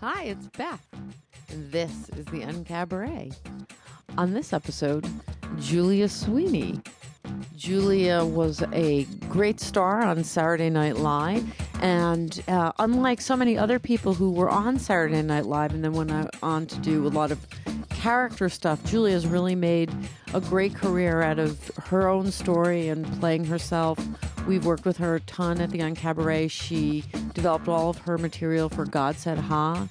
Hi, it's Beth. And this is the Uncabaret. On this episode, Julia Sweeney. Julia was a great star on Saturday Night Live, and uh, unlike so many other people who were on Saturday Night Live and then went on to do a lot of character stuff, Julia's really made a great career out of her own story and playing herself. We've worked with her a ton at the Un-Cabaret. She developed all of her material for God Said Ha,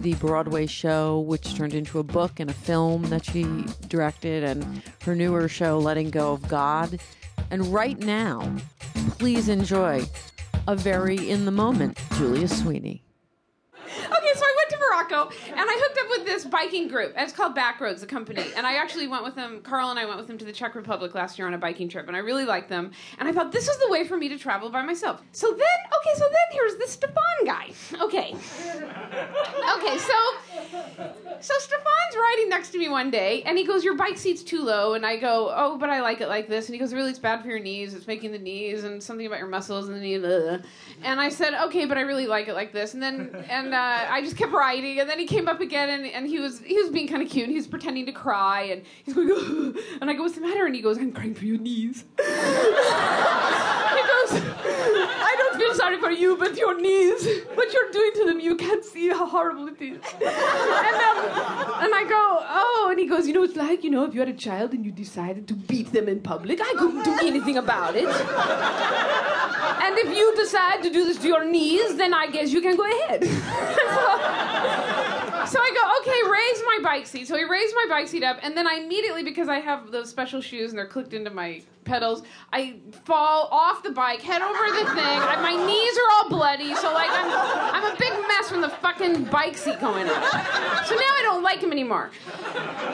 the Broadway show, which turned into a book and a film that she directed, and her newer show, Letting Go of God. And right now, please enjoy a very in the moment Julia Sweeney. Okay, so I went to Morocco and I hooked up with this biking group. It's called Backroads, the company. And I actually went with them, Carl and I went with them to the Czech Republic last year on a biking trip. And I really liked them. And I thought this was the way for me to travel by myself. So then, okay, so then here's the Stefan guy. Okay. Okay, so so Stefan's riding next to me one day and he goes, Your bike seat's too low. And I go, Oh, but I like it like this. And he goes, Really, it's bad for your knees. It's making the knees and something about your muscles and the knee. Blah. And I said, Okay, but I really like it like this. And then, and uh, I just kept riding. And then he came up again and, and he was he was being kind of cute. And he was pretending to cry. And he's going, Ugh. And I go, What's the matter? And he goes, I'm crying for your knees. he goes, I don't feel sorry for you, but your knees. What you're doing to them, you can't see how horrible it is. And, um, and I go, and he goes, you know, it's like, you know, if you had a child and you decided to beat them in public, I couldn't do anything about it. And if you decide to do this to your knees, then I guess you can go ahead. so, so I go, okay, raise my bike seat. So he raised my bike seat up, and then I immediately, because I have those special shoes and they're clicked into my pedals, I fall off the bike, head over the thing. I, my knees are all bloody, so like I'm, I'm a big mess from the fucking bike seat going up. So now I don't like him anymore.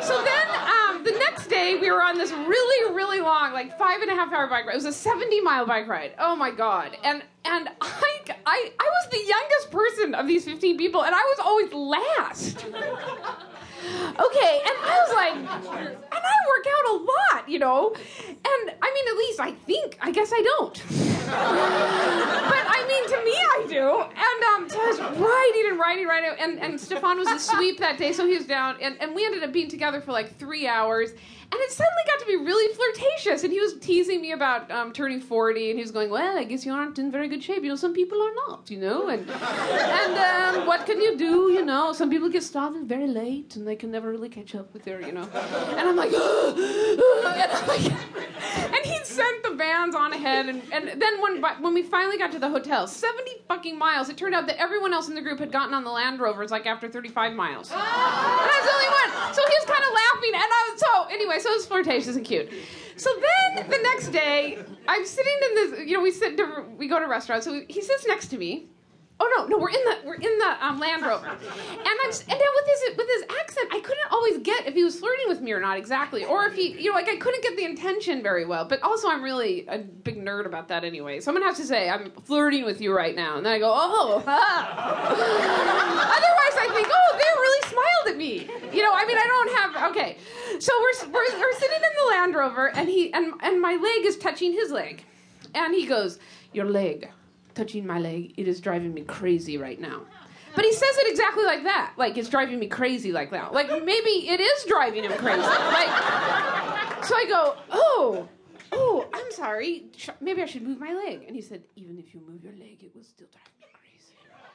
So then um, the next day we were on this really, really long, like five and a half hour bike ride. It was a 70 mile bike ride. Oh my god! And and I, I, I was the youngest person of these 15 people, and I was always last. Okay, and I was like, and I work out a lot, you know, and I mean, at least I think. I guess I don't, but I mean, to me, I do. And um, so I was and riding, riding, and and Stefan was asleep that day, so he was down, and and we ended up being together for like three hours. And it suddenly got to be really flirtatious. And he was teasing me about um, turning 40. And he was going, Well, I guess you aren't in very good shape. You know, some people are not, you know. And, and um, what can you do, you know? Some people get started very late and they can never really catch up with their, you know. And I'm like, and, I'm like, on ahead. And, and then when, when we finally got to the hotel, 70 fucking miles, it turned out that everyone else in the group had gotten on the Land Rovers like after 35 miles. And I was the only one. So he was kind of laughing. And I was, so anyway, so it was flirtatious and cute. So then the next day, I'm sitting in this. You know, we sit. To, we go to restaurants. So he sits next to me. Oh no, no, we're in the we're in the um, Land Rover, and I'm just and now with his with his accent, I always get if he was flirting with me or not exactly, or if he, you know, like I couldn't get the intention very well. But also, I'm really a big nerd about that anyway. So I'm gonna have to say I'm flirting with you right now, and then I go, oh, Otherwise, I think, oh, they really smiled at me. You know, I mean, I don't have. Okay, so we're we're, we're sitting in the Land Rover, and he and and my leg is touching his leg, and he goes, your leg, touching my leg, it is driving me crazy right now. But he says it exactly like that. Like it's driving me crazy like that. Like maybe it is driving him crazy. Like so I go, "Oh, oh, I'm sorry. Maybe I should move my leg." And he said, "Even if you move your leg, it will still drive